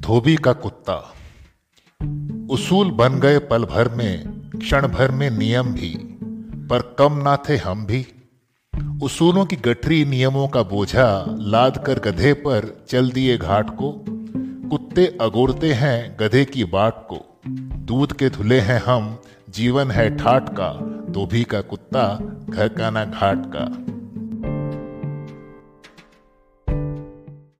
धोबी का कुत्ता। उसूल बन गए पल भर में, क्षण भर में नियम भी, पर कम ना थे हम भी। उसूलों की गठरी नियमों का बोझा लाद कर गधे पर चल दिए घाट को। कुत्ते अगोरते हैं गधे की बाट को। दूध के धुले हैं हम, जीवन है ठाट का। धोबी का कुत्ता, घर का ना घाट का।